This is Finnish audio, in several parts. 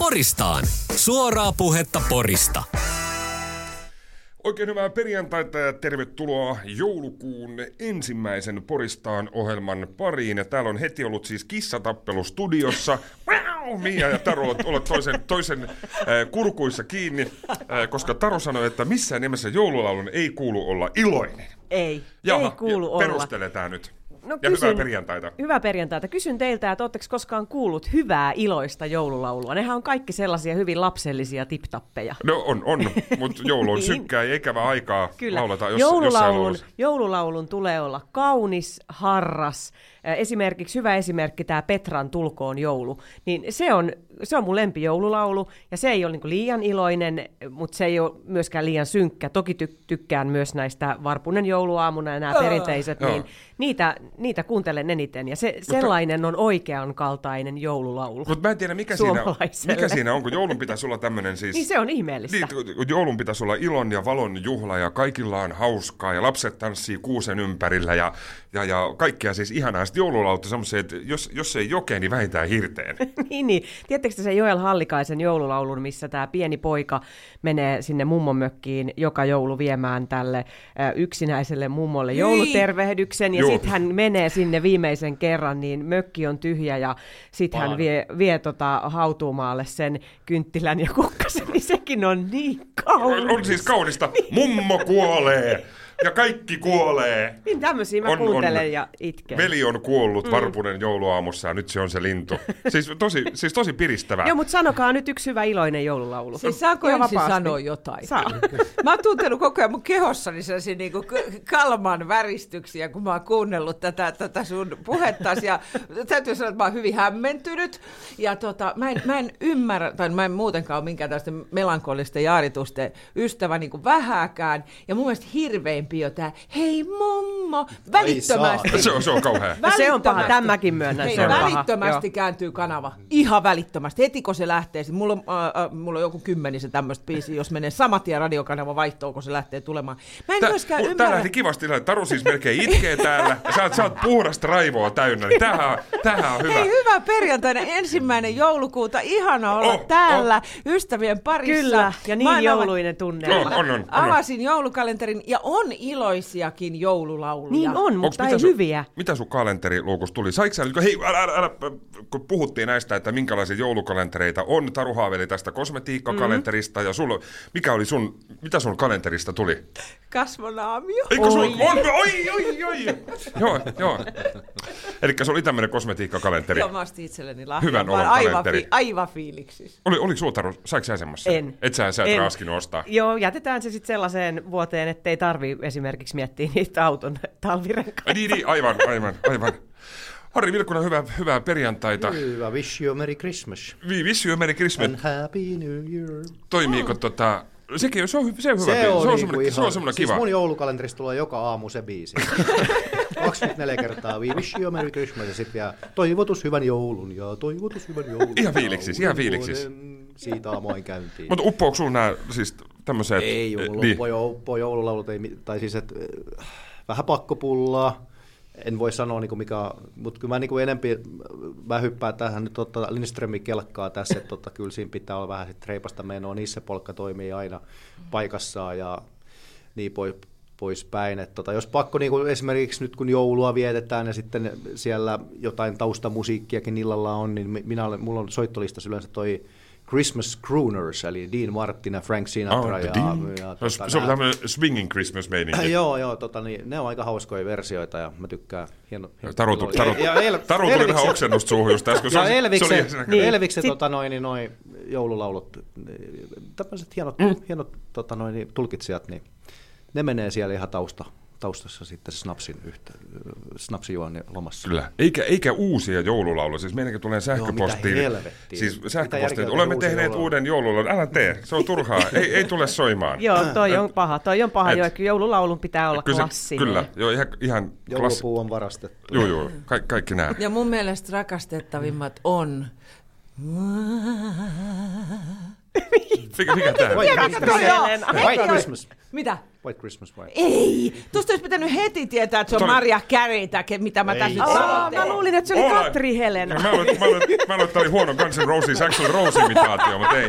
Poristaan. Suoraa puhetta Porista. Oikein hyvää perjantaita ja tervetuloa joulukuun ensimmäisen Poristaan ohjelman pariin. Ja täällä on heti ollut siis kissatappelu studiossa. Mia ja Taro olet toisen, toisen äh, kurkuissa kiinni, äh, koska Taro sanoi, että missään nimessä joululaulun ei kuulu olla iloinen. Ei, Jaha, ei kuulu ja olla. Perustele tää nyt. No, ja hyvää perjantaita. Hyvää perjantaita. Kysyn teiltä, että oletteko koskaan kuullut hyvää iloista joululaulua? Nehän on kaikki sellaisia hyvin lapsellisia tiptappeja. No on, on, mutta joulu on Niin. synkkää ja ikävä aikaa Kyllä. laulata jos, joululaulun, joululaulun tulee olla kaunis, harras. Esimerkiksi hyvä esimerkki tämä Petran Tulkoon joulu. Niin se on, se on mun lempijoululaulu ja se ei ole niinku liian iloinen, mutta se ei ole myöskään liian synkkä. Toki ty- tykkään myös näistä Varpunen jouluaamuna ja nämä perinteiset, Joo. niin niitä, niitä kuuntelen eniten. Ja se, sellainen on oikean kaltainen joululaulu. Mutta mä en tiedä, mikä siinä, mikä siinä on, kun joulun pitäisi olla tämmöinen siis... Niin se on ihmeellistä. Niin, joulun pitäisi olla ilon ja valon juhla ja kaikilla on hauskaa ja lapset tanssii kuusen ympärillä ja, ja, ja kaikkea siis ihanaa. Sitten joululaulut on semmoisia, että jos, jos ei jokee, niin vähintään hirteen. niin, niin. Tiedättekö te sen Joel Hallikaisen joululaulun, missä tämä pieni poika menee sinne mummon mökkiin joka joulu viemään tälle ö, yksinäiselle mummolle joulutervehdyksen, ja sitten hän menee sinne viimeisen kerran, niin mökki on tyhjä, ja sitten hän vie, vie tota hautuumaalle sen kynttilän ja kukkasen, niin sekin on niin kaunis. On, on siis kaunista. Mummo kuolee ja kaikki kuolee. Niin tämmöisiä mä On- on. kuuntelen ja itken. Veli on kuollut mm. Varpunen jouluaamussa ja nyt se on se lintu. Siis tosi, siis tosi piristävää. Joo, mutta sanokaa nyt yksi hyvä iloinen joululaulu. Siis saanko Ihan ensin vapaasti. sanoa jotain? Saa. Mä oon tuntenut koko ajan mun kehossani sellaisia niinku kalman väristyksiä, kun mä oon kuunnellut tätä, tätä sun puhettasi. Ja täytyy sanoa, että mä oon hyvin hämmentynyt. Ja tota, mä, en, mä en ymmärrä, tai mä en muutenkaan ole minkään tällaisten melankolisten jaaritusten ystävä niinku vähääkään. Ja mun mielestä hirveimpi on tää, hei mummo, välittömästi. Se on, se on kauhea. No se on paha, Välittömästi. tämän mäkin myönnän, Hei, se on paha, välittömästi joo. kääntyy kanava. Ihan välittömästi. Heti kun se lähtee. Sit mulla, on, äh, mulla on joku kymmenisen tämmöistä biisiä, jos menee saman tien radiokanava vaihtoon, kun se lähtee tulemaan. Mä en Tää, myöskään mut tää ymmärrä. lähti kivasti. Taru siis melkein itkee täällä. Ja sä, oot- sä oot puhdasta raivoa täynnä. Niin tämähän, on- tämähän on hyvä. Hei, hyvää perjantaina ensimmäinen joulukuuta. Ihana olla Oh, täällä ystävien parissa. Kyllä, ja niin jouluinen tunnelma. On, on, on, on. Avasin joulukalenterin ja on iloisiakin joululauluja. Niin on, Onks mutta mitä ei sun- hyviä. Mitä sun kalenteriluukusta tuli? Saiko sä, hei, älä, älä, älä, kun puhuttiin näistä, että minkälaisia joulukalentereita on, Taru haaveli tästä kosmetiikkakalenterista, ja sulla, mikä oli sun, mitä sun kalenterista tuli? Kasvonaamio. Eikö sun, on, oi, oi, oi. joo, joo. Eli se oli tämmöinen kosmetiikkakalenteri. Joo, mä ostin itselleni lahjan. Hyvän olon aivan, kalenteri. fi- aivan fiiliksissä. Oli, oliko sulla Taru, saiko sä semmoisen? En. Et sä, sä et En. raaskinut ostaa. Joo, jätetään se sitten sellaiseen vuoteen, ettei tarvi esimerkiksi miettiä niitä auton talvirenkaita. Ai, niin, niin, aivan, aivan, aivan. Harri Vilkunen, hyvää, hyvää perjantaita. Hyvä, wish you a Merry Christmas. Vi, wish you a Merry Christmas. And Happy New Year. Toimiiko tota... Sekin, se on, se on hyvä. Se biisi. on, se on niinku semmoinen, ihan, se on semmoinen siis kiva. mun joulukalenterista tulee joka aamu se biisi. 24 kertaa We wish you a Merry Christmas ja sitten vielä toivotus hyvän joulun ja toivotus hyvän joulun. Ihan fiiliksis, ihan fiiliksis. Siitä aamuin käyntiin. Mutta uppoako sulla nämä siis tämmöiset... ei, mulla niin. niin. uppo joululaulut, ei, tai siis, että äh, vähän pakkopullaa, en voi sanoa niinku mikä, mutta kyllä mä niinku enempi, mä hyppään tähän nyt tota Lindströmin kelkkaa tässä, että tota, kyllä siinä pitää olla vähän sit reipasta menoa, niissä polkka toimii aina paikassaan ja niin pois, poispäin. Et tota, jos pakko niin kuin esimerkiksi nyt kun joulua vietetään ja sitten siellä jotain taustamusiikkiakin illalla on, niin mi- minä olen, mulla on soittolistassa yleensä toi Christmas Crooners, eli Dean Martin ja Frank Sinatra. Ah, ja, ja, No, tota, se on tämmöinen swinging Christmas meininki. Joo, joo, tota, niin, ne on aika hauskoja versioita ja mä tykkään. Hieno, hieno Taru, tu- taru, Ja El- taru tuli vähän oksennusta suuhun just äsken. Se Ja Elviksen, niin. niin. Elviksen tota, noin, niin, noin, joululaulut, tämmöiset hienot, mm. hienot tota, noin, niin, tulkitsijat, niin ne menee siellä ihan tausta, taustassa sitten snapsin yhtä, snapsijuon lomassa. Kyllä. Eikä, eikä uusia joululauluja. Siis meidänkin tulee sähköpostiin. mitä helvettiä. Siis Mitä sähköpostiin. on Olemme tehneet joululauluja? uuden joululaulun. Älä tee. Se on turhaa. ei, ei tule soimaan. Joo, toi on paha. Toi on paha. Et- Joo, joululaulun pitää olla Kyllä, klassinen. kyllä. Joo, ihan, ihan klassi. Joulupuu on varastettu. Joo, joo. Ka- kaikki nämä. Ja mun mielestä rakastettavimmat on... Mikä, mikä tämä? Helena. White Christmas. Mitä? White Christmas vai? Ei! Tuosta olisi pitänyt heti tietää, että se on Toi- Maria Careytä, ke- mitä mä tässä nyt Aa, sanon. mä luulin, että se oli. Katri Helena. Mä luulen, mä luulen, mä luulen, että tämä oli huono Guns N' Roses Axl Rose imitaatio, mutta ei.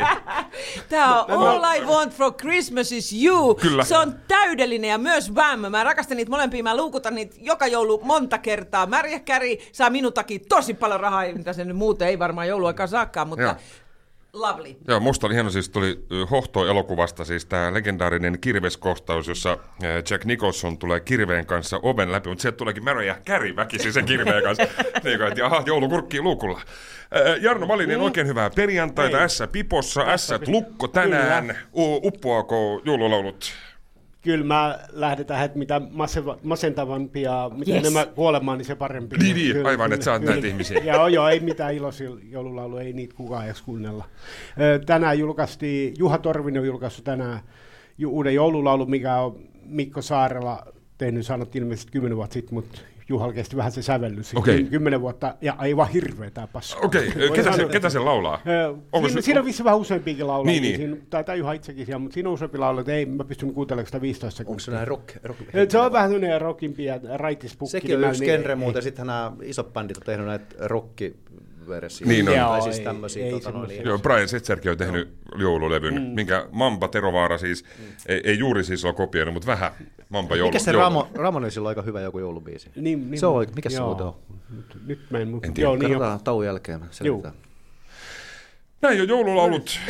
Tää on All I Want for Christmas is You. Kyllä. Se on täydellinen ja myös Wham. Mä rakastan niitä molempia. Mä luukutan niitä joka joulu monta kertaa. Maria Carey saa minun takia tosi paljon rahaa, mitä se nyt muuten ei varmaan jouluaikaan saakkaan, mutta Joo. Lovely. Joo, musta oli hieno, siis tuli Hohto-elokuvasta siis tämä legendaarinen kirveskohtaus, jossa Jack Nicholson tulee kirveen kanssa oven läpi, mutta sieltä tuleekin Mariah Carey väkisin sen kirveen kanssa. niin kuin, että joulukurkki luukulla. Jarno Malinen, oikein hyvää perjantaita. Hei. Ässä pipossa, ässät lukko tänään. Uppoako joululaulut? Kyllä mä lähdetään heti mitä masentavampia, mitä Yes. enemmän kuolemaan, niin se parempi. Niin, niin, Kyllä, aivan, kyllä, että sä oot näitä ihmisiä. Joo, joo, ei mitään iloisia joululaulu, ei niitä kukaan edes kuunnella. Tänään julkaistiin, Juha Torvinen on julkaissut tänään uuden joululaulu, mikä on Mikko Saarella tehnyt, sanot ilmeisesti kymmenen vuotta sitten, mutta Juhal kesti vähän se sävellys. Okei. Kymmenen vuotta, ja aivan hirveä tämä paska. Okei, Voi ketä, se, sanoa, ketä se laulaa? Onko siinä, se- siinä on vissiin vähän useampiakin laulaa. Niin, niin. Siinä, taitaa Juha itsekin siellä, mutta siinä on useampi laulu, että ei mä pystyn kuuntelemaan sitä 15 sekuntia. Onko se näin rock? rock Se on vähän sellainen rockimpi ja raitispukki. Sekin on niin yksi genre muuten. Sitten nämä isot bändit on tehnyt näitä rock-versioita. Niin on. Tai Joo, siis ei- tämmöisiä. ei tota, niin. Joo, Brian Setzerkin on tehnyt joululevyn, Mm. minkä Mamba Terovaara siis, ei, ei juuri siis ole kopioinut, mutta vähän Mamba joulu. Mikä se joulu- Ramo, Ramonesilla on aika hyvä joku joulubiisi? Niin, niin, Se on oikein. Mikä se joo. muuten on? Nyt, nyt mä en. En tiedä. Joo, niin on. Katsotaan tauon jälkeen. me selvitetään. Näin on joululaulut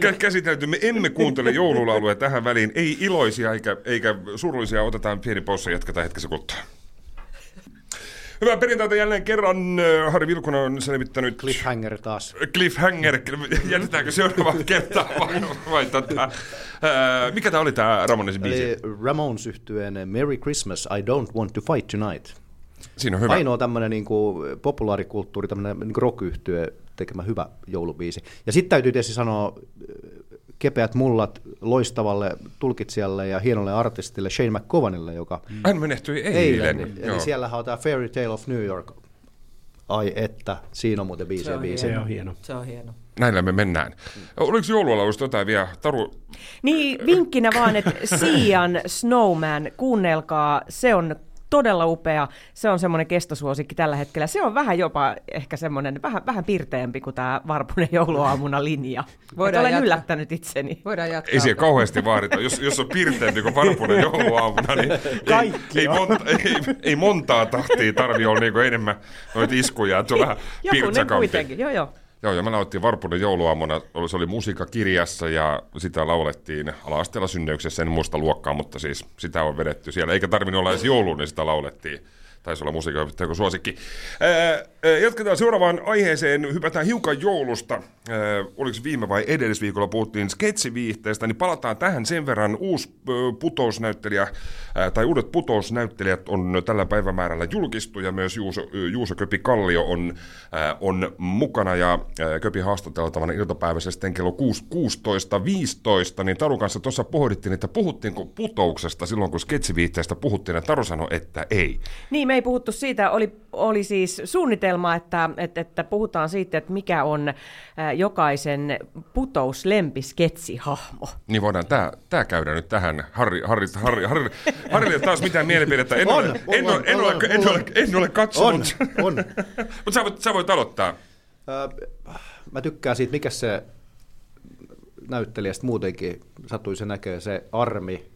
kä- käsitelty. Me emme kuuntele joululauluja tähän väliin. Ei iloisia eikä, eikä surullisia. Otetaan pieni paussa ja jatketaan hetkessä kuluttua. Hyvää perjantaita jälleen kerran. Äh, Harri Vilkunen on selvittänyt Cliffhanger taas. Cliffhanger. Jätetäänkö seuraavaan kertaan vai, vai tota, ää, mikä tämä oli tämä Ramonesin biisi? Eli Ramones yhtyeen Merry Christmas, I don't want to fight tonight. Siinä on hyvä. Ainoa tämmöinen niin populaarikulttuuri, tämmöinen niin rock tekemä hyvä joulubiisi. Ja sitten täytyy tietysti sanoa äh, kepeät mullat loistavalle tulkitsijalle ja hienolle artistille Shane McGovanille, joka Hän menehtyi eilen. eilen, Joo. eli siellähän on tämä Fairy Tale of New York. Ai että, siinä on muuten biisejä on biisejä. Se on hieno. Se on hieno. Näillä me mennään. Oliko joululaulusta jotain vielä? Taru, Niin, vinkkinä vaan, että Sian Snowman, kuunnelkaa, se on todella upea. Se on semmoinen kestosuosikki tällä hetkellä. Se on vähän jopa ehkä semmoinen, vähän, vähän pirteämpi kuin tämä Varpunen jouluaamuna linja. Voidaan olen jatkaa. yllättänyt itseni. Voidaan jatkaa. ei siellä kauheasti vaadita. Jos, jos on pirteämpi kuin varpunen jouluaamuna, niin ei, Kaikki ei, on. monta, ei, ei montaa tahtia tarvi olla niinku enemmän noita iskuja. että Se on vähän Jokunen pirtsakampi. kuitenkin, joo joo. Joo, ja me laulettiin Varpunen jouluaamuna, se oli musiikkakirjassa ja sitä laulettiin ala-asteella synneyksessä, en muista luokkaa, mutta siis sitä on vedetty siellä. Eikä tarvinnut olla edes jouluun, niin sitä laulettiin. Taisi olla musiikkiopettaja joku suosikki. Jatketaan seuraavaan aiheeseen. Hypätään hiukan joulusta. Oliko viime vai edellisviikolla puhuttiin sketsiviihteestä, niin palataan tähän sen verran. Uusi putousnäyttelijä, tai uudet putousnäyttelijät on tällä päivämäärällä julkistu, ja myös Juuso, Juuso Köpi Kallio on, on mukana, ja Köpi haastateltavana iltapäivässä sitten kello 6, 16.15, niin Taru kanssa tuossa pohdittiin, että puhuttiinko putouksesta silloin, kun sketsiviihteestä puhuttiin, ja Taru sanoi, että ei. Niin, me ei puhuttu siitä, oli, oli siis suunnitelma, että, että, että puhutaan siitä, että mikä on äh, jokaisen putouslempisketsihahmo. Niin voidaan tää, tää käydä nyt tähän. Harri, Harri, Harri, Harri, Harrille taas mitään mielipidettä. En, On, ole, on, en, ole, en, on, ole, on, en, on. ole, en ole katsonut. On, on. Mutta sä, voit- sä voit aloittaa. Ö, Mä tykkään siitä, mikä se näyttelijästä muutenkin sattui se näkee, se Armi,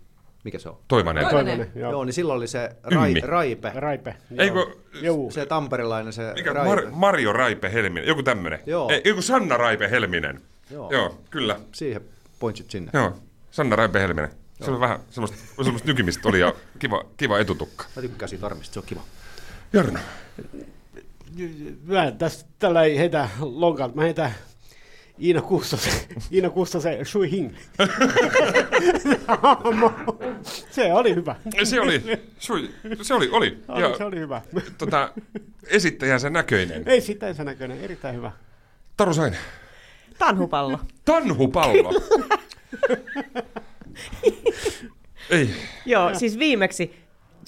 mikä se on? Toivanen. Toivonen, Joo, joo. niin silloin oli se rai, Ymmi. Raipe, Raipe. Eikö, Joo. se tamperilainen se mikä, Raipe. Mar, Mario Raipe Helminen, joku tämmönen. Joo. Ei, joku Sanna Raipe Helminen. Joo. Joo kyllä. Siihen pointsit sinne. Joo, Sanna Raipe Helminen. Se on vähän semmoista, semmoista nykimistä oli ja kiva, kiva etutukka. Mä tykkään siitä Armista, se on kiva. Jarno. Mä tästä tällä ei heitä lonkalta. Mä heitän Iina Kustosen, Iina Kustosen Shui Hing. se oli hyvä. Se oli, sui, se oli, oli. Oli, Ja, se oli hyvä. tota, esittäjänsä näköinen. Ei sitä sen näköinen, erittäin hyvä. Taru Sain. Tanhupallo. Tanhupallo. Ei. Joo, siis viimeksi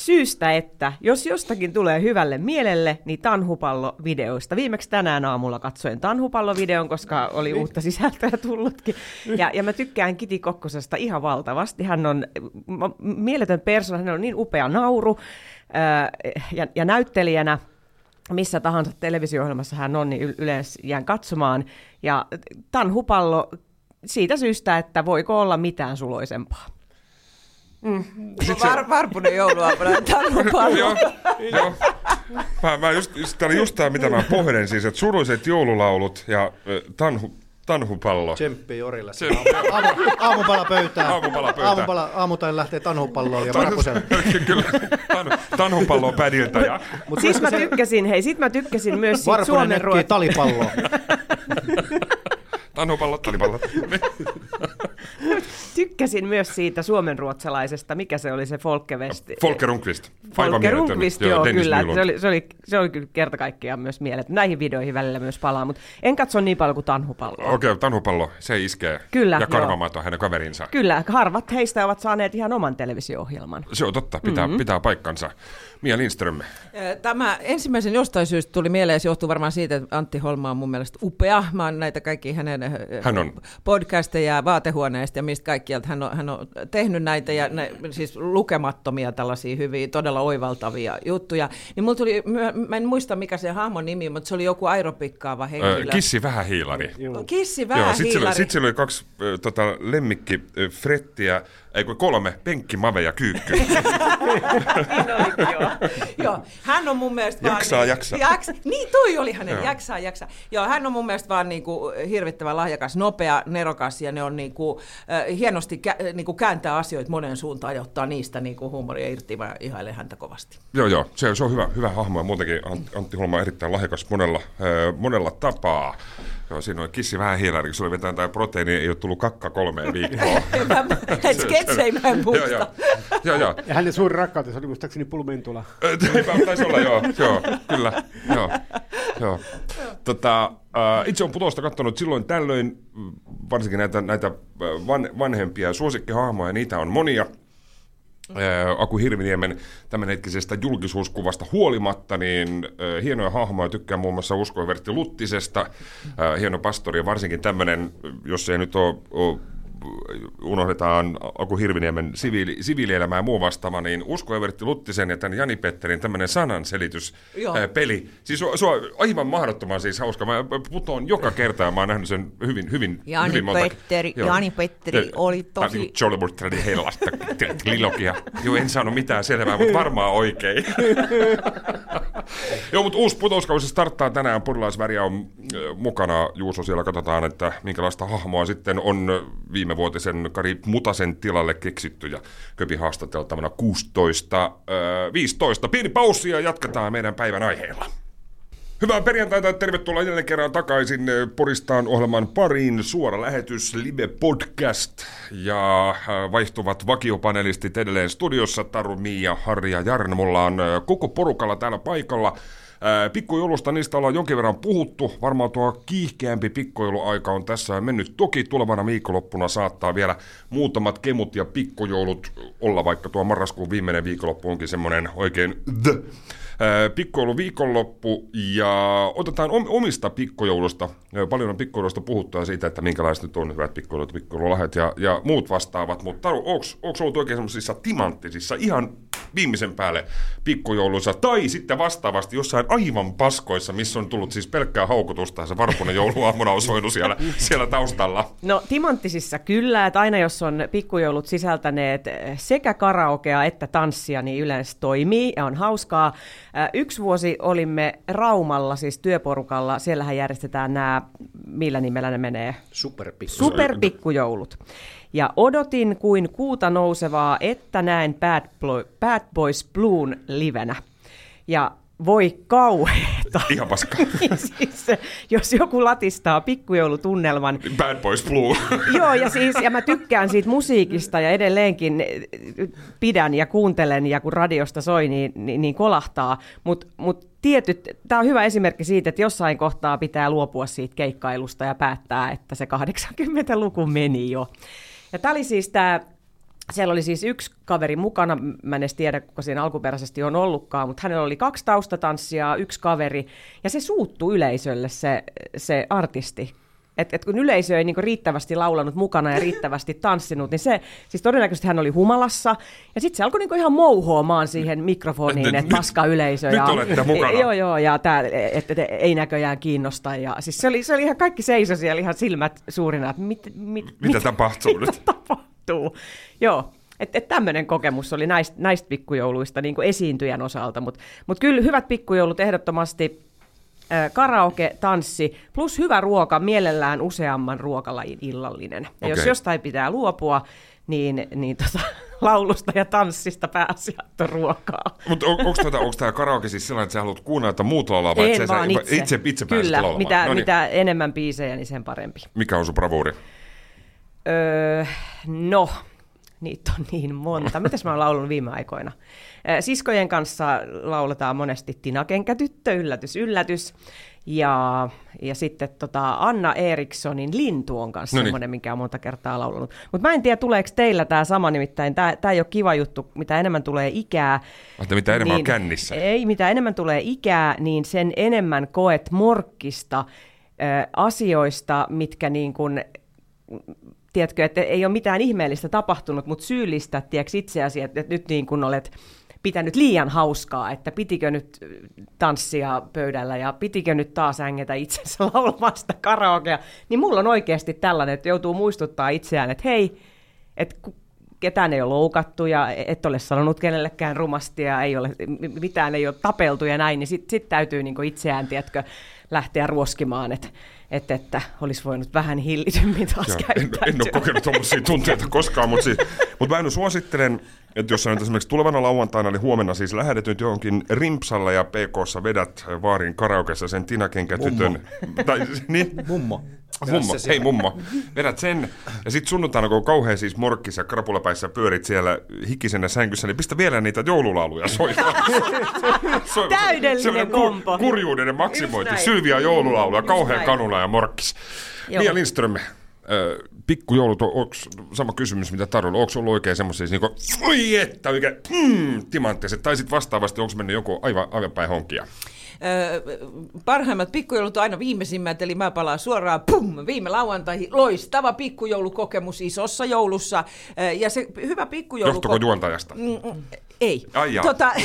syystä, että jos jostakin tulee hyvälle mielelle, niin Tanhupallo-videoista. Viimeksi tänään aamulla katsoin Tanhupallo-videon, koska oli uutta sisältöä tullutkin. Ja, ja mä tykkään Kiti Kokkosesta ihan valtavasti. Hän on mieletön persona, hän on niin upea nauru ää, ja, ja näyttelijänä missä tahansa televisio-ohjelmassa hän on, niin yleensä jään katsomaan. Ja Tanhupallo siitä syystä, että voiko olla mitään suloisempaa. Var, varpunen jouluaamuna, Tanhupallo. joo, joo. Mä, mä just, just, tää oli just tää, mitä mä pohdin siis, että suruiset joululaulut ja tanhu, tanhupallo. Tsemppi Jorille. Se- Aamu, aamupala pöytään. Aamupala pöytään. Aamupala, aamutain lähtee tanhupalloon ja varpuselle. Kyllä, tan, tanhupallo on pädiltä. Ja, Siis mä tykkäsin, hei, sit mä tykkäsin myös siitä Varpunen Suomen nekkii ruot... talipalloon. tanhupallo, talipallo. Tykkäsin myös siitä suomenruotsalaisesta, mikä se oli se Folkevest. Folke Rundqvist. Folke. Rundqvist, joo, Dennis kyllä. Nylund. Se oli, se, oli, se oli kyllä kerta kaikkiaan myös mieletön. Näihin videoihin välillä myös palaa, mutta en katso niin paljon kuin Tanhupalloa. Okei, okay, tanhupallo, se iskee. Kyllä, Ja joo. karvamato hänen kaverinsa. Kyllä, harvat heistä ovat saaneet ihan oman televisio-ohjelman. Se on totta, pitää, mm-hmm. pitää paikkansa. Mia Lindström, Tämä ensimmäisen jostain syystä tuli mieleen, se johtuu varmaan siitä, että Antti Holma on mun mielestä upea. Mä oon näitä kaikki hänen Hän on. podcasteja vaatehuoneesta ja mistä kaikkialta hän on, hän on tehnyt näitä ja ne, siis lukemattomia tällaisia hyviä, todella oivaltavia juttuja. Niin mulla tuli, mä, en muista mikä se hahmon nimi, mutta se oli joku aeropikkaava henkilö. Kissi vähän hiilari. Kissi Joo, vähän sitten siellä, hiilari. sit siellä oli kaksi ö, tota, lemmikki ö, Frettiä, ei kun kolme, Penkki, Mave ja Kyykky. Joo, hän on mun mielestä Jaksaa, vaan... jaksaa. Jaks, niin, toi oli hänen, Joo. jaksaa, jaksaa. Joo, hän on mun mielestä vaan niinku hirvittävän lahjakas, nopea, nerokas ja ne on niinku, äh, hienosti kä- niinku kääntää asioita moneen suuntaan ja ottaa niistä niinku huumoria irti. Mä ihailen häntä kovasti. joo, joo, se, se on hyvä, hyvä hahmo ja muutenkin Ant- Antti Holma on erittäin lahjakas monella, ö, monella tapaa. Joo, siinä on Kissi vähän hiilari, kun se oli vetänyt tämä proteiini, ei ole tullut kakka kolmeen viikkoon. Näitä sketsejä mä en muista. joo, joo, joo, joo. Ja hänen suuri rakkautensa oli muistaakseni pulmentula. Taisi olla, joo, joo, kyllä, joo, joo. Tota, äh, itse olen putosta katsonut silloin tällöin, mm, varsinkin näitä, näitä äh, van, vanhempia suosikkihahmoja, niitä on monia. Äh, Aku Hirviniemen tämänhetkisestä julkisuuskuvasta huolimatta, niin äh, hienoja hahmoja tykkään muun muassa Usko Vertti Luttisesta, äh, hieno pastori ja varsinkin tämmöinen, jos ei nyt ole, ole unohdetaan Aku Hirviniemen siviili, siviilielämää ja muu vastaava, niin Usko Evertti Luttisen ja tämän Jani Petterin tämmöinen sananselitys-peli. Siis se on, se on aivan mahdottoman siis hauska. Mä putoon joka kerta ja mä oon nähnyt sen hyvin, hyvin, Jani hyvin monta Petteri- Joo. Jani Petteri oli tosi- niinku Jolly Mortali hellasta trilogia. Joo, en saanut mitään selvää, mutta varmaan oikein. Joo, mutta uusi putouskausi starttaa tänään. Purilaisväriä on mukana. Juuso siellä katsotaan, että minkälaista hahmoa sitten on viime vuotisen Kari Mutasen tilalle keksitty ja Köpi haastateltavana 16, äh, 15. Pieni paussi ja jatketaan meidän päivän aiheella. Hyvää perjantaita ja tervetuloa jälleen kerran takaisin Poristaan ohjelman pariin. Suora lähetys, live podcast ja vaihtuvat vakiopanelistit edelleen studiossa. Taru, Miia, Harri ja Jarno. Mulla on koko porukalla täällä paikalla. Pikkujoulusta niistä ollaan jonkin verran puhuttu. Varmaan tuo kiihkeämpi pikkujouluaika on tässä mennyt. Toki tulevana viikonloppuna saattaa vielä muutamat kemut ja pikkujoulut olla, vaikka tuo marraskuun viimeinen viikonloppu onkin semmoinen oikein the pikkoulu viikonloppu ja otetaan om- omista pikkojoulusta. Ö, Paljon on pikkojoulusta puhuttu ja siitä, että minkälaiset nyt on hyvät pikkoilut, pikkoilulahjat ja, ja muut vastaavat. Mutta Taru, onko ollut oikein semmoisissa timanttisissa, ihan viimeisen päälle pikkujouluissa tai sitten vastaavasti jossain aivan paskoissa, missä on tullut siis pelkkää haukutusta ja se varpunen jouluaamuna on soinut siellä, siellä taustalla. No timanttisissa kyllä, että aina jos on pikkujoulut sisältäneet eh, sekä karaokea että tanssia, niin yleensä toimii ja on hauskaa. Yksi vuosi olimme Raumalla, siis työporukalla, siellähän järjestetään nämä, millä nimellä ne menee? Superpikku. Superpikkujoulut. Ja odotin kuin kuuta nousevaa, että näen Bad, Blo- Bad Boys Bluun livenä. Ja voi kauheeta. Ihan paskaa. siis, se, jos joku latistaa pikkujoulutunnelman, Bad Boys Blue. Joo, ja siis ja mä tykkään siitä musiikista ja edelleenkin pidän ja kuuntelen ja kun radiosta soi, niin, niin, niin kolahtaa. Mutta mut tietyt, tämä on hyvä esimerkki siitä, että jossain kohtaa pitää luopua siitä keikkailusta ja päättää, että se 80-luku meni jo. Ja tämä oli siis tämä siellä oli siis yksi kaveri mukana, mä en edes tiedä, kuka siinä alkuperäisesti on ollutkaan, mutta hänellä oli kaksi taustatanssijaa, yksi kaveri, ja se suuttuu yleisölle se, se artisti. Et, et kun yleisö ei niinku riittävästi laulanut mukana ja riittävästi tanssinut, niin se, siis todennäköisesti hän oli humalassa, ja sitten se alkoi niinku ihan mouhoamaan siihen mikrofoniin, Nyt- että paska yleisö. nyt ja, olette mukana. Joo, joo, ja tää, että et, ei näköjään kiinnosta. Ja, siis se oli, se oli ihan kaikki seiso siellä ihan silmät suurina, että mit, mit, Mitä tapahtuu nyt? mitä tapahtuu. Joo, että et tämmöinen kokemus oli näistä, näistä pikkujouluista niin kuin esiintyjän osalta, mutta mut kyllä hyvät pikkujoulut ehdottomasti äh, karaoke, tanssi, plus hyvä ruoka, mielellään useamman ruokalajin illallinen. Ja jos Okei. jostain pitää luopua, niin, niin tota, laulusta ja tanssista pääasiat ruokaa. Mutta on, onko tota, tämä karaoke siis sellainen, että sä haluat kuunnella, että muut laulaa, vai En itse. itse, itse pääset Kyllä, laulamaan? mitä, Noniin. mitä enemmän biisejä, niin sen parempi. Mikä on sun bravuuri? Öö, no, niitä on niin monta. Mitäs mä oon laulunut viime aikoina? Öö, Siskojen kanssa lauletaan monesti Tina Kenkätyttö, yllätys, yllätys. Ja, ja sitten tota Anna Erikssonin Lintu on kanssa Noniin. semmoinen, minkä on monta kertaa laulunut. Mutta mä en tiedä, tuleeko teillä tämä sama, nimittäin tämä ei ole kiva juttu, mitä enemmän tulee ikää. Että mitä enemmän on kännissä. Ei, mitä enemmän tulee ikää, niin sen enemmän koet morkkista ö, asioista, mitkä niin kuin, tiedätkö, että ei ole mitään ihmeellistä tapahtunut, mutta syyllistät tiedätkö, itseäsi, että, että nyt niin kuin olet pitänyt liian hauskaa, että pitikö nyt tanssia pöydällä ja pitikö nyt taas ängetä itsensä laulamaan sitä karaokea, niin mulla on oikeasti tällainen, että joutuu muistuttaa itseään, että hei, että ketään ei ole loukattu ja et ole sanonut kenellekään rumasti ja ei ole, mitään ei ole tapeltu ja näin, niin sitten sit täytyy niinku itseään, tiedätkö, lähteä ruoskimaan, että et, että olisi voinut vähän hillitymmin taas Joo, en, en ole kokenut tuommoisia tunteita koskaan, mutta siis, mut mä en suosittelen, että jos sä nyt esimerkiksi tulevana lauantaina, eli huomenna siis lähdet nyt johonkin Rimpsalla ja PKssa vedät Vaarin karaokeessa sen Tinakenkä-tytön. Tai, niin, Mummo. Mummo, hei mummo. Vedät sen. Ja sit sunnuntaina, kun on kauhean siis morkkis ja krapulapäissä pyörit siellä hikisenä sängyssä, niin pistä vielä niitä joululauluja soimaan. Soi- Täydellinen kompo. kurjuuden maksimointi. Sylvia joululauluja, kauhean kanula ja morkkis. Joo. Mia Lindström, pikkujoulut, onko sama kysymys mitä Tarulla, onko ollut oikein semmoisia niinku, oi että oikein, mm, timanttiset, tai sitten vastaavasti onko mennyt joku aivan, aivan päin honkia? Öö, parhaimmat pikkujoulut on aina viimeisimmät, eli mä palaan suoraan pum, viime lauantaihin. Loistava pikkujoulukokemus isossa joulussa. Öö, ja se hyvä pikkujoulu... Johtuko juontajasta? Mm, mm, Ei. Ai jaa. tota,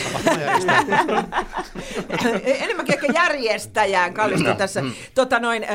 enemmänkin ehkä järjestäjään kallistu tässä. Tota noin,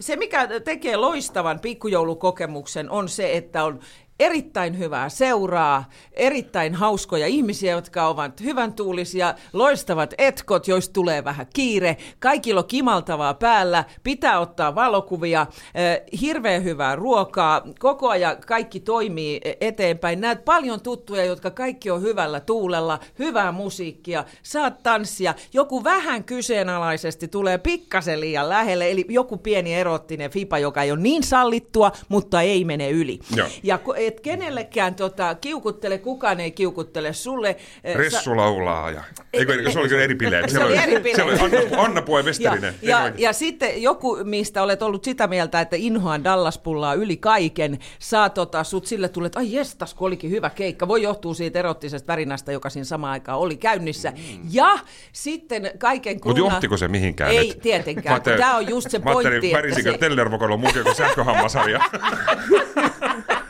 se, mikä tekee loistavan pikkujoulukokemuksen, on se, että on erittäin hyvää seuraa, erittäin hauskoja ihmisiä, jotka ovat hyvän tuulisia, loistavat etkot, joista tulee vähän kiire, kaikilla on kimaltavaa päällä, pitää ottaa valokuvia, eh, hirveän hyvää ruokaa, koko ajan kaikki toimii eteenpäin. Näet paljon tuttuja, jotka kaikki on hyvällä tuulella, hyvää musiikkia, saat tanssia, joku vähän kyseenalaisesti tulee pikkasen liian lähelle, eli joku pieni erottinen fipa, joka ei ole niin sallittua, mutta ei mene yli. Joo. Ja et kenellekään tota, kiukuttele, kukaan ei kiukuttele sulle. Eh, Ressu laulaa ja... Eikö, se oli kyllä eri bileet. Se oli eri bileet. Siellä oli Anna, Anna Pue ja, Westerinen. ja, ja sitten joku, mistä olet ollut sitä mieltä, että inhoan Dallaspullaa yli kaiken, saa tota, sut sille tulee, että ai jestas, kun olikin hyvä keikka. Voi johtua siitä erottisesta värinästä, joka siinä samaan aikaan oli käynnissä. Mm. Ja sitten kaiken Mutta kruna- johtiko se mihinkään? Ei nyt? tietenkään, tämä on just se Mä ajattelin, pointti. värisikö se- Tellervokolo muukin kuin sähköhammasarja?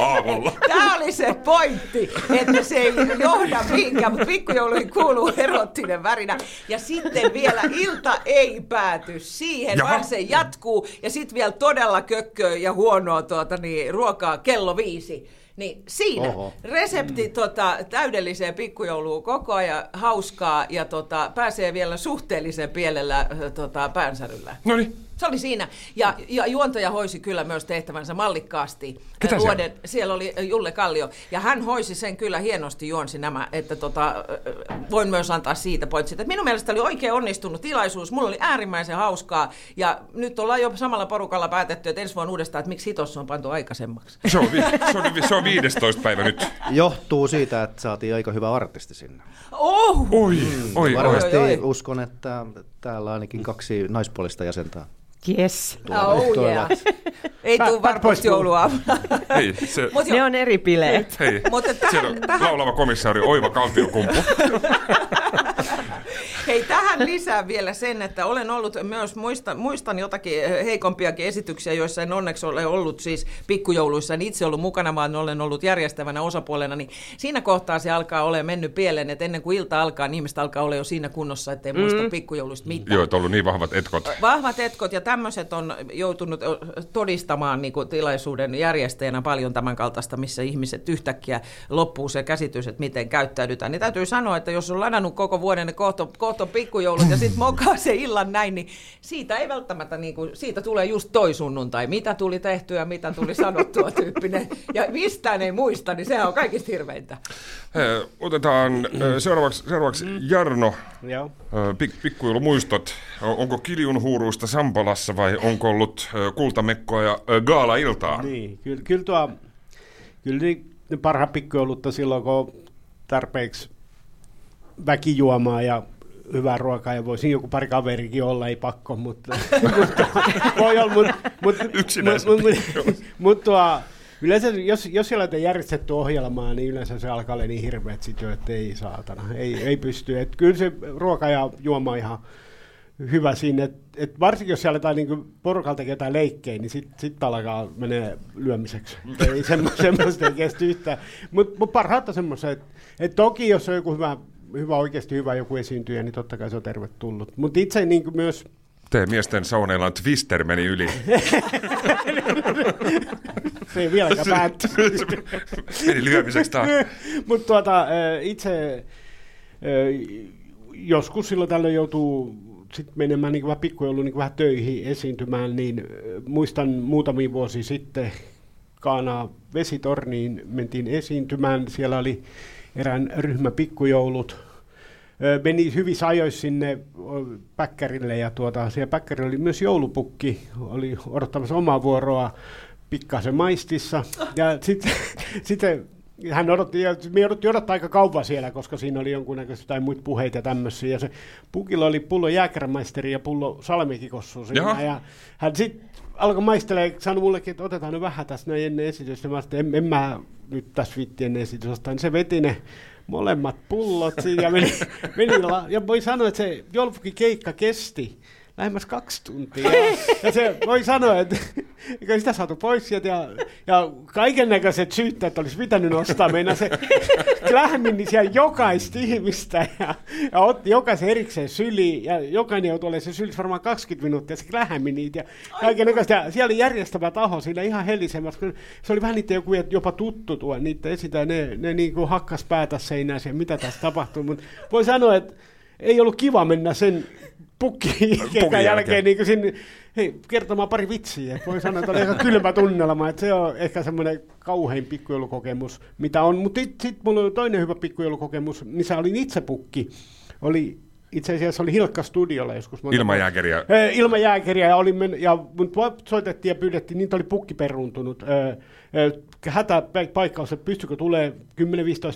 Aamulla. Tämä oli se pointti, että se ei johda mihinkään, mutta pikkujouluihin kuuluu erottinen värinä. Ja sitten vielä ilta ei pääty siihen, Jaha. vaan se jatkuu. Ja sitten vielä todella kökköä ja huonoa tuota, niin, ruokaa kello viisi. Niin siinä Oho. resepti tota, täydelliseen pikkujouluun koko ajan hauskaa ja tota, pääsee vielä suhteellisen pielellä tota, päänsäryllä. No niin. Se oli siinä. Ja, ja juontaja hoisi kyllä myös tehtävänsä mallikkaasti. Ketä Äh, siellä? Vuoden, siellä oli äh, Julle Kallio. Ja hän hoisi sen kyllä hienosti juonsi nämä, että tota, äh, voin myös antaa siitä pointsit. Että minun mielestä oli oikein onnistunut tilaisuus. Mulla oli äärimmäisen hauskaa. Ja nyt ollaan jo samalla porukalla päätetty, että ensi vuonna uudestaan, että miksi hitossa on pantu aikaisemmaksi. Se on, vi- se, on, vi- se on 15 päivä nyt. Johtuu siitä, että saatiin aika hyvä artisti sinne. Oh! Oi, oi, oi. Varmasti oi, oi. uskon, että täällä ainakin kaksi naispuolista jäsentä Yes. Oh Tuolla. yeah. Ei pois varmasti jouluaamuna. Hei, se, Mut Ne joo, on eri bileet. hei. Mutta tähän- siellä on tähän- laulava komissaari Oiva Kaltiokumpu. Hei, tähän lisää vielä sen, että olen ollut myös, muistan, muistan jotakin eh, heikompiakin esityksiä, joissa en onneksi ole ollut siis pikkujouluissa, en itse ollut mukana, vaan olen ollut järjestävänä osapuolena, niin siinä kohtaa se alkaa olla mennyt pieleen, että ennen kuin ilta alkaa, niin ihmiset alkaa olla jo siinä kunnossa, ettei muista Mm. pikkujouluista mitään. Joo, että on ollut niin vahvat etkot. Vahvat etkot ja tämmöiset on joutunut todistamaan niin kuin tilaisuuden järjestäjänä paljon tämän kaltaista, missä ihmiset yhtäkkiä loppuu se käsitys, että miten käyttäydytään. Niin täytyy sanoa, että jos on ladannut koko vuoden ne kohta, kohta on pikkujoulut ja sitten mokaa se illan näin, niin siitä ei välttämättä, niin kuin, siitä tulee just toi sunnuntai, mitä tuli tehtyä, mitä tuli sanottua tyyppinen. Ja mistään ei muista, niin sehän on kaikista hirveintä. Hei, Otetaan seuraavaksi, seuraavaksi Jarno. Joo. Pik, pikkujoulumuistot. Onko kiljun huuruista Sampalassa vai onko ollut kultamekkoa ja gaala-iltaa? Niin, kyllä, kyllä, tuo, kyllä niin, ne parhaat pikkujoulut on silloin, kun tarpeeksi väkijuomaa ja hyvää ruokaa ja voisin joku pari kaverikin olla, ei pakko, mutta, mutta voi olla, mutta, mutta, mutta, pikkujoulut. mutta tuo, yleensä jos, jos siellä on järjestetty ohjelmaa, niin yleensä se alkaa olla niin hirveät sit jo, että ei saatana, ei, ei pysty. Et kyllä se ruoka ja juoma on ihan hyvä siinä, että et varsinkin jos siellä aletaan niinku porukalta tekee jotain leikkejä, niin sitten sit alkaa menee lyömiseksi. ei semmo, semmoista ei kestä yhtään. Mutta mut parhaat on semmoiset, että et toki jos on joku hyvä, hyvä, oikeasti hyvä joku esiintyjä, niin totta kai se on tervetullut. Mutta itse niinku myös, Te miesten sauneilla Twister meni yli. se ei vieläkään päättynyt. meni lyömiseksi taas. Mutta tuota, itse joskus silloin tällöin joutuu sit menemään niin vähän pikkujouluun niin vähän töihin esiintymään, niin muistan muutamia vuosia sitten Kaana vesitorniin mentiin esiintymään. Siellä oli erään ryhmä pikkujoulut. Meni hyvissä ajoissa sinne päkkärille ja tuota, siellä päkkärillä oli myös joulupukki, oli odottamassa omaa vuoroa pikkasen maistissa. Ja sitten sitten hän odotti, ja me jouduttiin odottaa aika kauan siellä, koska siinä oli jonkunnäköistä tai muita puheita tämmöisiä. Ja se pukilla oli pullo jääkärämaisteri ja pullo salmikikossu siinä. Jaha. Ja hän sitten alkoi maistelemaan, sanoi mullekin, että otetaan nyt vähän tässä näin ennen esitystä. Mä sanoin, en, en mä nyt tässä vitti ennen esitystä. Niin se veti ne molemmat pullot siinä ja meni, meni la- ja voi sanoa, että se joulupukin keikka kesti lähemmäs kaksi tuntia. Ja, ja se voi sanoa, että eikä sitä saatu pois sieltä. Ja, ja kaiken näköiset syytteet olisi pitänyt nostaa. Meina se lähmin siellä jokaista ihmistä ja, ja otti jokaisen erikseen syliin. Ja jokainen joutui olemaan se sylissä varmaan 20 minuuttia. Se lähmi niitä ja kaiken näköistä. Ja siellä oli järjestävä taho siinä ihan helisemässä. kun Se oli vähän niitä joku jopa tuttu tuo niitä esitä. Ne, ne niin kuin hakkas päätä seinään siihen, mitä tässä tapahtuu. Mutta voi sanoa, että ei ollut kiva mennä sen pukki jälkeen. jälkeen niin kuin sinne, hei, kertomaan pari vitsiä. Voi sanoa, että oli aika kylmä tunnelma, että se on ehkä semmoinen kauhein pikkujoulukokemus, mitä on. Mutta sitten sit mulla oli toinen hyvä pikkujoulukokemus, missä olin itse pukki. Oli, itse asiassa oli Hilkka Studiolla joskus. Ilman jääkeriä. Eh, Ilman jääkeriä ja, ja mut soitettiin ja pyydettiin, niin oli pukki peruuntunut. Hätäpaikkaus, että pystykö tulee 10-15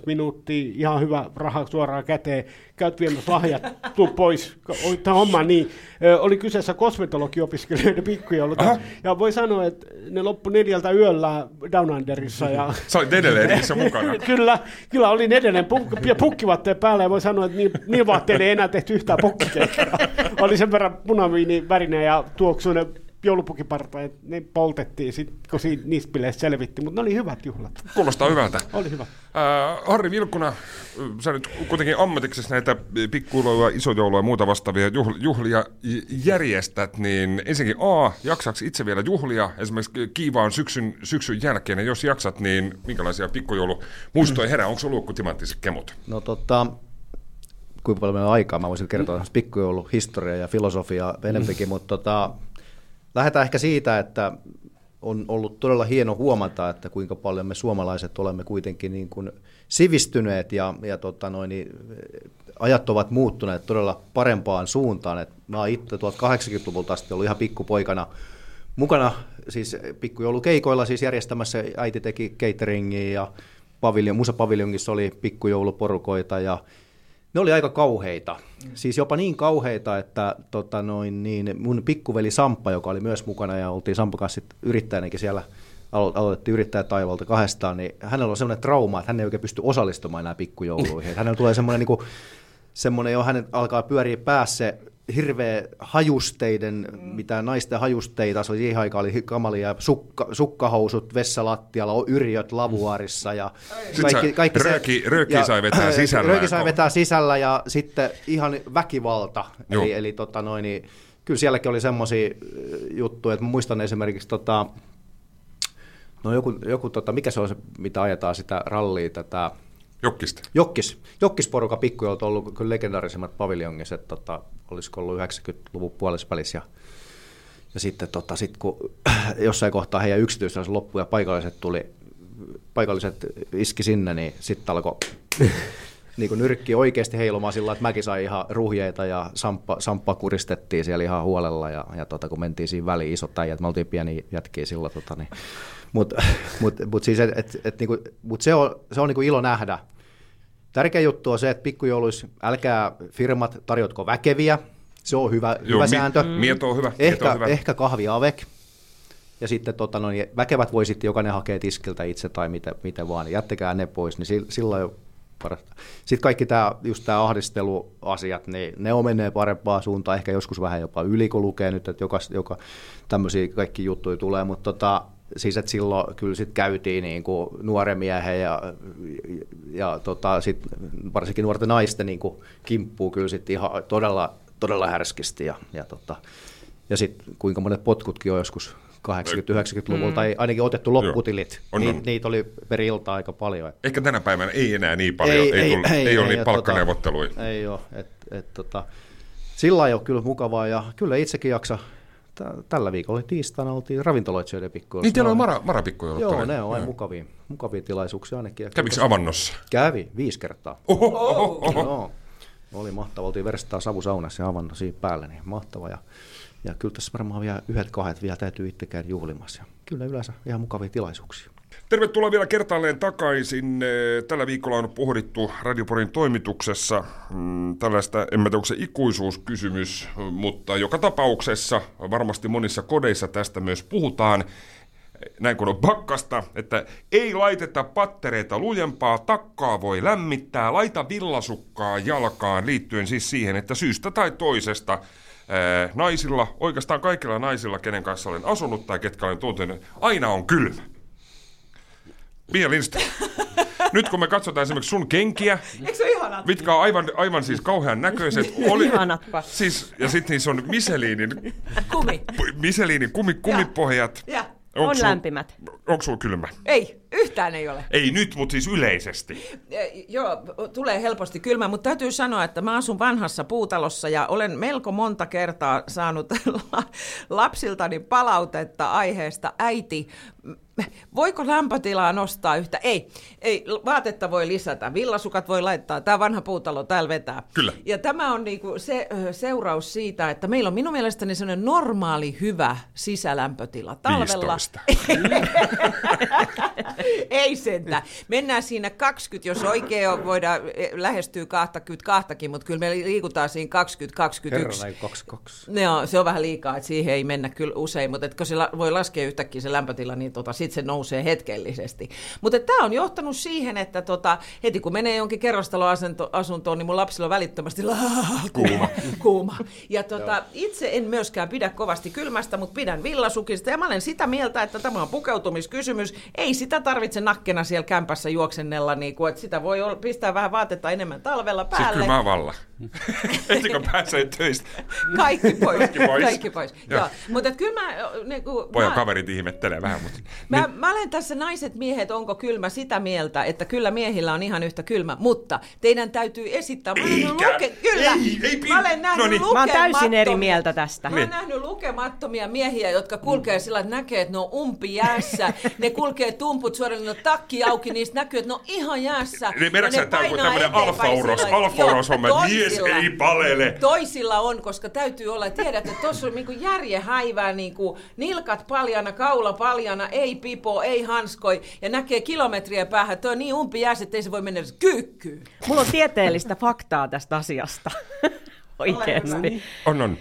minuuttia, ihan hyvä raha suoraan käteen, käyt viemässä lahjat, tuu pois, tämä homma niin. Ö, Oli kyseessä kosmetologiopiskelijoiden pikkujoulut, ja, ja voi sanoa, että ne loppu neljältä yöllä Down Underissa. Ja, Sä olit edelleen niissä mukana. kyllä, kyllä olin edelleen puk- ja pukkivaatteen päällä ja voi sanoa, että niin, niin vaatteille ei enää tehty yhtään pukkikeikkaa. Oli sen verran punaviini värinen ja tuoksuinen joulupukiparta, että ne poltettiin sit, kun siitä, niistä selvitti, mutta ne oli hyvät juhlat. Kuulostaa hyvältä. Oli hyvä. Äh, Harri Vilkuna, sä nyt kuitenkin ammatiksesi näitä pikkuiluja, isojoulua ja muuta vastaavia juhl- juhlia järjestät, niin ensinnäkin A, jaksaks itse vielä juhlia esimerkiksi kiivaan syksyn, syksyn jälkeen, ja jos jaksat, niin minkälaisia pikkujoulumuistoja herää? Onko sulla ollut timanttiset kemut? No tota, kuinka paljon meillä on aikaa, mä voisin kertoa mm. pikkujoulu historia ja filosofia enempikin, mutta tota, lähdetään ehkä siitä, että on ollut todella hieno huomata, että kuinka paljon me suomalaiset olemme kuitenkin niin kuin sivistyneet ja, ja tota noin, niin, ajat ovat muuttuneet todella parempaan suuntaan. Et mä oon itse 1080-luvulta asti ollut ihan pikkupoikana mukana siis pikkujoulukeikoilla siis järjestämässä. Äiti teki cateringia ja paviljon, musapaviljongissa oli pikkujouluporukoita ja Ne oli aika kauheita. Siis jopa niin kauheita, että tota noin, niin mun pikkuveli Samppa, joka oli myös mukana ja oltiin Samppa kanssa yrittäjänäkin siellä, alo- aloitettiin yrittäjätaivalta kahdestaan, niin hänellä on semmoinen trauma, että hän ei oikein pysty osallistumaan enää pikkujouluihin. Että hänellä tulee semmoinen, niin kuin, semmoinen jo hänen alkaa pyöriä päässä hirveä hajusteiden, mm. mitä naisten hajusteita, se oli siihen aikaan oli kamalia, sukka, sukkahousut vessalattialla, yrjöt lavuarissa ja kaikki, kaikki se, rööki ja, sai vetää sisällä. Rööki sai vetää sisällä ja sitten ihan väkivalta, Joo. eli, eli tota noin, niin, kyllä sielläkin oli semmoisia juttuja, että muistan esimerkiksi tota, no joku, joku tota, mikä se on se, mitä ajetaan sitä rallia, tätä, Jokkista. Jokkis. Jokkisporuka pikkujoulut on ollut kyllä legendaarisemmat paviljongiset, tota, olisiko ollut 90-luvun puolisvälissä. Ja, ja sitten tota, sit kun jossain kohtaa heidän yksityisellä loppui ja paikalliset tuli, paikalliset iski sinne, niin sitten alkoi niin kuin nyrkki oikeasti heilumaan sillä että mäkin sain ihan ruhjeita ja samppa, samppa kuristettiin siellä ihan huolella ja, ja tota, kun mentiin siinä väliin isot äijät, me oltiin pieni jätkiä silloin, tota, niin, mutta mut, mut siis et, et, et, niinku, mut se on, se on niinku ilo nähdä. Tärkeä juttu on se, että pikkujouluissa älkää firmat tarjotko väkeviä, se on hyvä, Joo, hyvä mi- sääntö. Mm. Mieto on hyvä. Ehkä, mieto on hyvä. ehkä kahvi avec. Ja sitten tota, no, niin väkevät voi sitten jokainen hakea tiskiltä itse tai miten, miten vaan, jättäkää ne pois, niin sillä on parasta. Sitten kaikki tämä, just tämä ahdisteluasiat, niin ne on menee parempaa suuntaan, ehkä joskus vähän jopa yli, kun lukee nyt, että joka, joka tämmöisiä kaikki juttuja tulee, mutta tota, siis että silloin kyllä sitten käytiin niin kuin nuoren miehen ja, ja tota, sit varsinkin nuorten naisten niin kuin kimppuu kyllä sitten ihan todella, todella härskisti ja, ja, tota, ja sitten kuinka monet potkutkin on joskus 80-90-luvulta, mm. tai ainakin otettu lopputilit. On, Ni, Niitä oli per ilta aika paljon. Ehkä tänä päivänä ei enää niin paljon, ei, ei, ei, tule, ei, ei, ei ole niin palkkaneuvotteluja. Tota, ei ole, et, et, tota, sillä ei ole kyllä mukavaa, ja kyllä itsekin jaksa tällä viikolla tiistaina oltiin ravintoloitsijoiden pikkuja. Niin teillä on mara, marapikkuja Joo, ne on aina mukavia, mukavia tilaisuuksia ainakin. Kävikö avannossa? Kävi, viisi kertaa. Oho, oho, oho. No, oli mahtava, oltiin verstaa savusaunassa ja avanno siinä päällä, niin mahtava. Ja, ja kyllä tässä varmaan vielä yhdet kahdet vielä täytyy itse käydä juhlimassa. Ja kyllä yleensä ihan mukavia tilaisuuksia. Tervetuloa vielä kertaalleen takaisin. Tällä viikolla on pohdittu Radioporin toimituksessa mm, tällaista, en mä tiedä, se ikuisuuskysymys, mutta joka tapauksessa varmasti monissa kodeissa tästä myös puhutaan näin kun on pakkasta, että ei laiteta pattereita lujempaa, takkaa voi lämmittää, laita villasukkaa jalkaan liittyen siis siihen, että syystä tai toisesta ää, naisilla, oikeastaan kaikilla naisilla, kenen kanssa olen asunut tai ketkä olen tuntenut, aina on kylmä. Pia Lindström. Nyt kun me katsotaan esimerkiksi sun kenkiä, mitkä on aivan, aivan siis kauhean näköiset. Oli, Ihanatpa. Siis, ja sitten niissä on Michelinin, Kumi. Michelinin kumi, kumipohjat. Ja. on sul, lämpimät. Onko sulla kylmä? Ei, yhtään ei ole. Ei nyt, mutta siis yleisesti. E, joo, tulee helposti kylmä, mutta täytyy sanoa, että mä asun vanhassa puutalossa ja olen melko monta kertaa saanut lapsiltani palautetta aiheesta. Äiti, voiko lämpötilaa nostaa yhtä? Ei, ei, vaatetta voi lisätä, villasukat voi laittaa, tämä vanha puutalo täällä vetää. Kyllä. Ja tämä on niinku se seuraus siitä, että meillä on minun mielestäni sellainen normaali hyvä sisälämpötila. Talvella... 15. ei sentä. Mennään siinä 20, jos oikein on, voidaan lähestyä 22, mutta kyllä me liikutaan siinä 20-21. Herran 22. No, se on vähän liikaa, että siihen ei mennä kyllä usein, mutta kun voi laskea yhtäkkiä se lämpötila, niin tota, sitten se nousee hetkellisesti. Mutta tämä on johtanut siihen, että tota, heti kun menee jonkin kerrostaloasuntoon, niin mun lapsilla on välittömästi kuuma. kuuma. Ja tota, itse en myöskään pidä kovasti kylmästä, mutta pidän villasukista. Ja mä olen sitä mieltä, että tämä on pukeutumiskysymys. Ei sitä tarvitse nakkena siellä kämpässä juoksennella, niin kuin, että sitä voi pistää vähän vaatetta enemmän talvella päälle. Siis kyllä mä valla. Kun pääsee töistä. Kaikki pois. Kaikki pois. Kaikki pois. Joo. Joo. Mutta kyllä mä... Niin kuin, Pojan mä, kaverit ihmettelee vähän. Mutta, mä, niin. mä olen tässä naiset, miehet, onko kylmä sitä mieltä, että kyllä miehillä on ihan yhtä kylmä, mutta teidän täytyy esittää. Mä olen luke, kyllä, ei, ei, mä olen nähnyt no niin. Mä oon täysin eri mieltä tästä. Mä olen nähnyt lukemattomia miehiä, jotka kulkee sillä, että näkee, että ne on umpi jäässä. ne kulkee tumput suoraan, ne on takki auki, niistä näkyy, että ne on ihan jäässä. Niin meidätkö tämä on tämmöinen alfa-uros, alfa-uros homma, toisilla, ei palele. toisilla on, koska täytyy olla, tiedät, että tuossa on niinku järjen häivää, niinku, nilkat paljana, kaula paljana, ei pipo, ei hanskoi, ja näkee kilometriä päähän, että on niin umpi jääs, että ei se voi mennä edes kyykkyyn. Mulla on tieteellistä faktaa tästä asiasta. Oikeasti. On, on.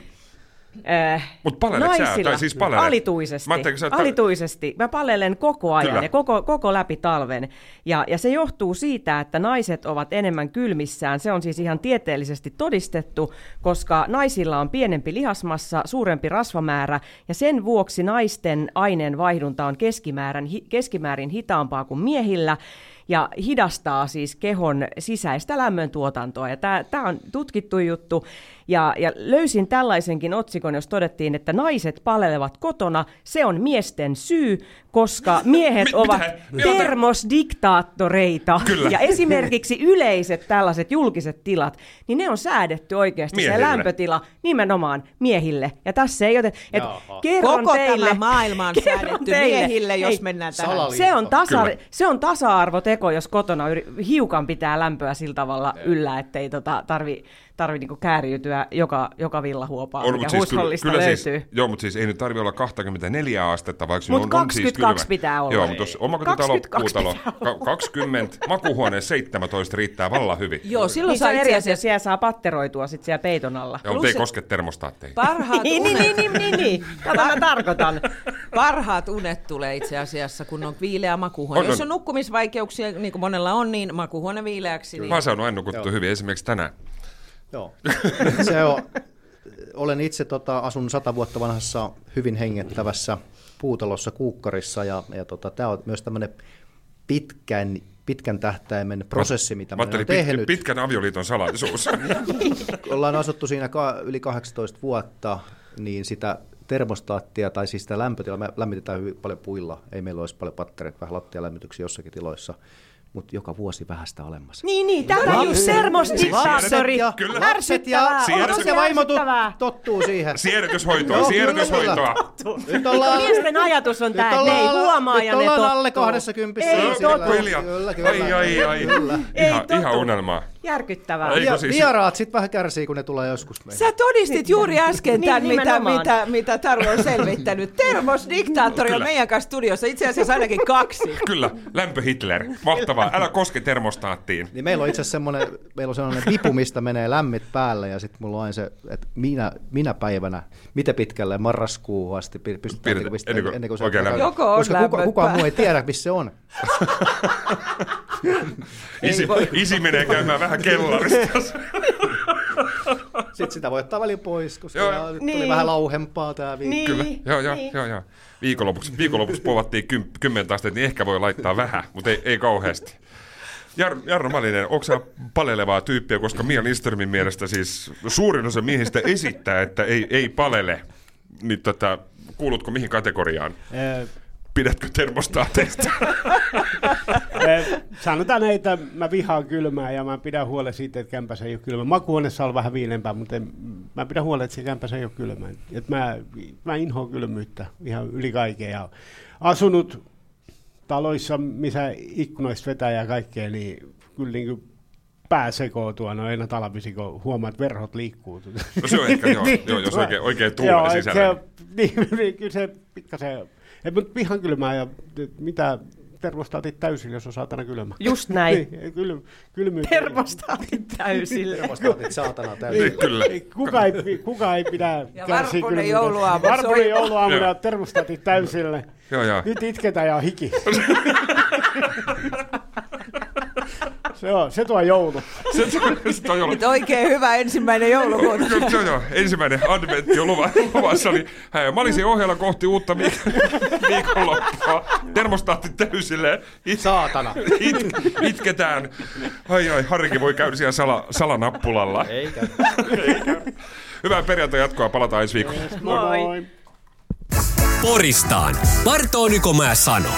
Äh, Mut paleleeko sä? Tai siis palelet? Alituisesti. Mä ajattelin, sä- alituisesti. Mä palelen koko ajan Kyllä. ja koko, koko läpi talven. Ja, ja se johtuu siitä, että naiset ovat enemmän kylmissään. Se on siis ihan tieteellisesti todistettu, koska naisilla on pienempi lihasmassa, suurempi rasvamäärä, ja sen vuoksi naisten aineenvaihdunta on keskimäärin, keskimäärin hitaampaa kuin miehillä ja hidastaa siis kehon sisäistä lämmöntuotantoa. Ja tämä on tutkittu juttu. Ja, ja löysin tällaisenkin otsikon, jos todettiin, että naiset palelevat kotona. Se on miesten syy, koska miehet Mi- ovat termosdiktaattoreita. Kyllä. Ja esimerkiksi yleiset tällaiset julkiset tilat, niin ne on säädetty oikeasti Miehille. se lämpötila nimenomaan miehille. Ja tässä ei ote... Et Jaha. kerron Koko teille, tämä maailma on säädetty teille. miehille, jos Ei, mennään tähän. se on, tasa, Kyllä. se on tasa-arvoteko, jos kotona yri- hiukan pitää lämpöä sillä tavalla yllä, ettei tota, tarvi, tarvi niinku kääriytyä joka, joka villahuopaa, On, mikä siis kyllä, huushollista kyllä löytyy. siis, joo, mutta siis ei nyt tarvi olla 24 astetta, vaikka Mut on, on siis 22 kylmä. pitää olla. Joo, mutta jos omakotitalo, 22 puutalo, pitää ka- 20, makuuhuone 17 riittää vallan hyvin. Joo, silloin Niin saa eri asia, siellä saa patteroitua sit siellä peiton alla. Ja, mutta ei koske termostaatteihin. parhaat Niin, niin, unet, niin, niin, niin, niin. Tätä mä tarkoitan. Parhaat unet tulee itse asiassa, kun on viileä makuuhuone. On, on. Jos on nukkumisvaikeuksia, niin kuin monella on, niin makuuhuone viileäksi. Niin... Mä oon saanut aina nukuttua hyvin, esimerkiksi tänään. Joo. Se on, olen itse tota, asun sata vuotta vanhassa hyvin hengettävässä puutalossa Kuukkarissa ja, ja tota, tämä on myös tämmöinen pitkän, pitkän tähtäimen prosessi, mitä Mä mä olen ajattelin tehnyt. pit, pitkän avioliiton salaisuus. Ollaan asuttu siinä ka- yli 18 vuotta, niin sitä termostaattia tai siis sitä lämpötilaa me lämmitetään hyvin paljon puilla. Ei meillä olisi paljon pattereita, vähän lattialämmityksiä jossakin tiloissa, mutta joka vuosi vähästä alemmas. Niin, niin, tämä on just Kyllä. lapset ja, Ärsyttävää. lapset ja Onko vaimo tottuu siihen. Siedätyshoitoa. kyllä, Nyt ollaan, Miesten ajatus on nyt tämä, että ne ei ollaan- huomaa nyt ja ne ollaan tottuu. alle 20 Ei Joo, totu. Kyllä, kyllä. Ai, ai, ai. Ei ihan unelmaa. Järkyttävää. Ei, Ja kun siis- vieraat sitten vähän kärsii, kun ne tulee joskus meille. Sä todistit juuri äsken Niin, tämän, mitä, nimenomaan. mitä, mitä Taru on selvittänyt. Termosdiktaattori on meidän kanssa studiossa, itse asiassa ainakin kaksi. Kyllä, lämpö Hitler. Mahtavaa. Älä koske termostaattiin. Niin meillä on itse asiassa semmoinen, meillä on semmoinen vipu, mistä menee lämmit päälle ja sitten mulla on aina se, että minä, minä päivänä, miten pitkälle marraskuuhun asti py- pystytään Pidetään- pistää- ennen kuin se. Joko on Koska kuka, kukaan muu ei tiedä, missä se on. Isi, isi menee käymään vähän kellarista. Sitten sitä voi ottaa välillä pois, koska Joo, nyt niin. tuli vähän lauhempaa tämä viikko. Niin. Kyllä, joo, joo, niin. joo, joo. Viikonlopuksi, viikonlopuksi povattiin kym, kymmentä astetta, niin ehkä voi laittaa vähän, mutta ei, ei kauheasti. Jar, Jarno Malinen, onko sä palelevaa tyyppiä, koska Mia Lindströmin mielestä siis suurin osa miehistä esittää, että ei, ei palele. Niin tota, kuulutko mihin kategoriaan? Pidätkö termostaateista? Sanotaan näin, että mä vihaan kylmää ja mä pidän huolen siitä, että kämpässä ei ole kylmä. Makuuhuoneessa on vähän viilempää, mutta en, mä pidän huolen, että se kämpässä ei ole kylmä. Et mä, mä inhoan kylmyyttä ihan yli kaiken. Ja asunut taloissa, missä ikkunoista vetää ja kaikkea, niin kyllä niin kuin pää sekootua no aina talvisin, kun huomaat, että verhot liikkuu. No se on ehkä, joo, joo, jos oikein- oikein tuulee sisällä. Se, niin, niin, kyllä se pikkasen, et, mutta vihan kylmää ja mitä termostaatit täysin, jos on saatana kylmä. Just näin. Niin, kyl, kylmyyttä. Termostaatit täysille. Termostaatit saatana täysin. Niin, kyllä. Ei, Kuka ei, kuka ei pidä Ja kärsiä kylmyydestä. jouluaamu Varpunen jouluaamuna termostaatit täysille. Joo, joo. Nyt itketään ja on hiki. se, on, se tuo joulu. Se, se, ollut. Nyt oikein hyvä ensimmäinen joulukuuta. No, joo, joo. Ensimmäinen adventti on luva- luvassa. Niin, hei, mä olisin ohjella kohti uutta viik- viikonloppua. Termostaatti täysille. It, Saatana. it, itketään. Ai ai, Harrikin voi käydä siellä sala, salanappulalla. Eikä. Hyvää perjantai jatkoa, palataan ensi viikolla. Moi. Moi. Poristaan. Partooniko mä sano?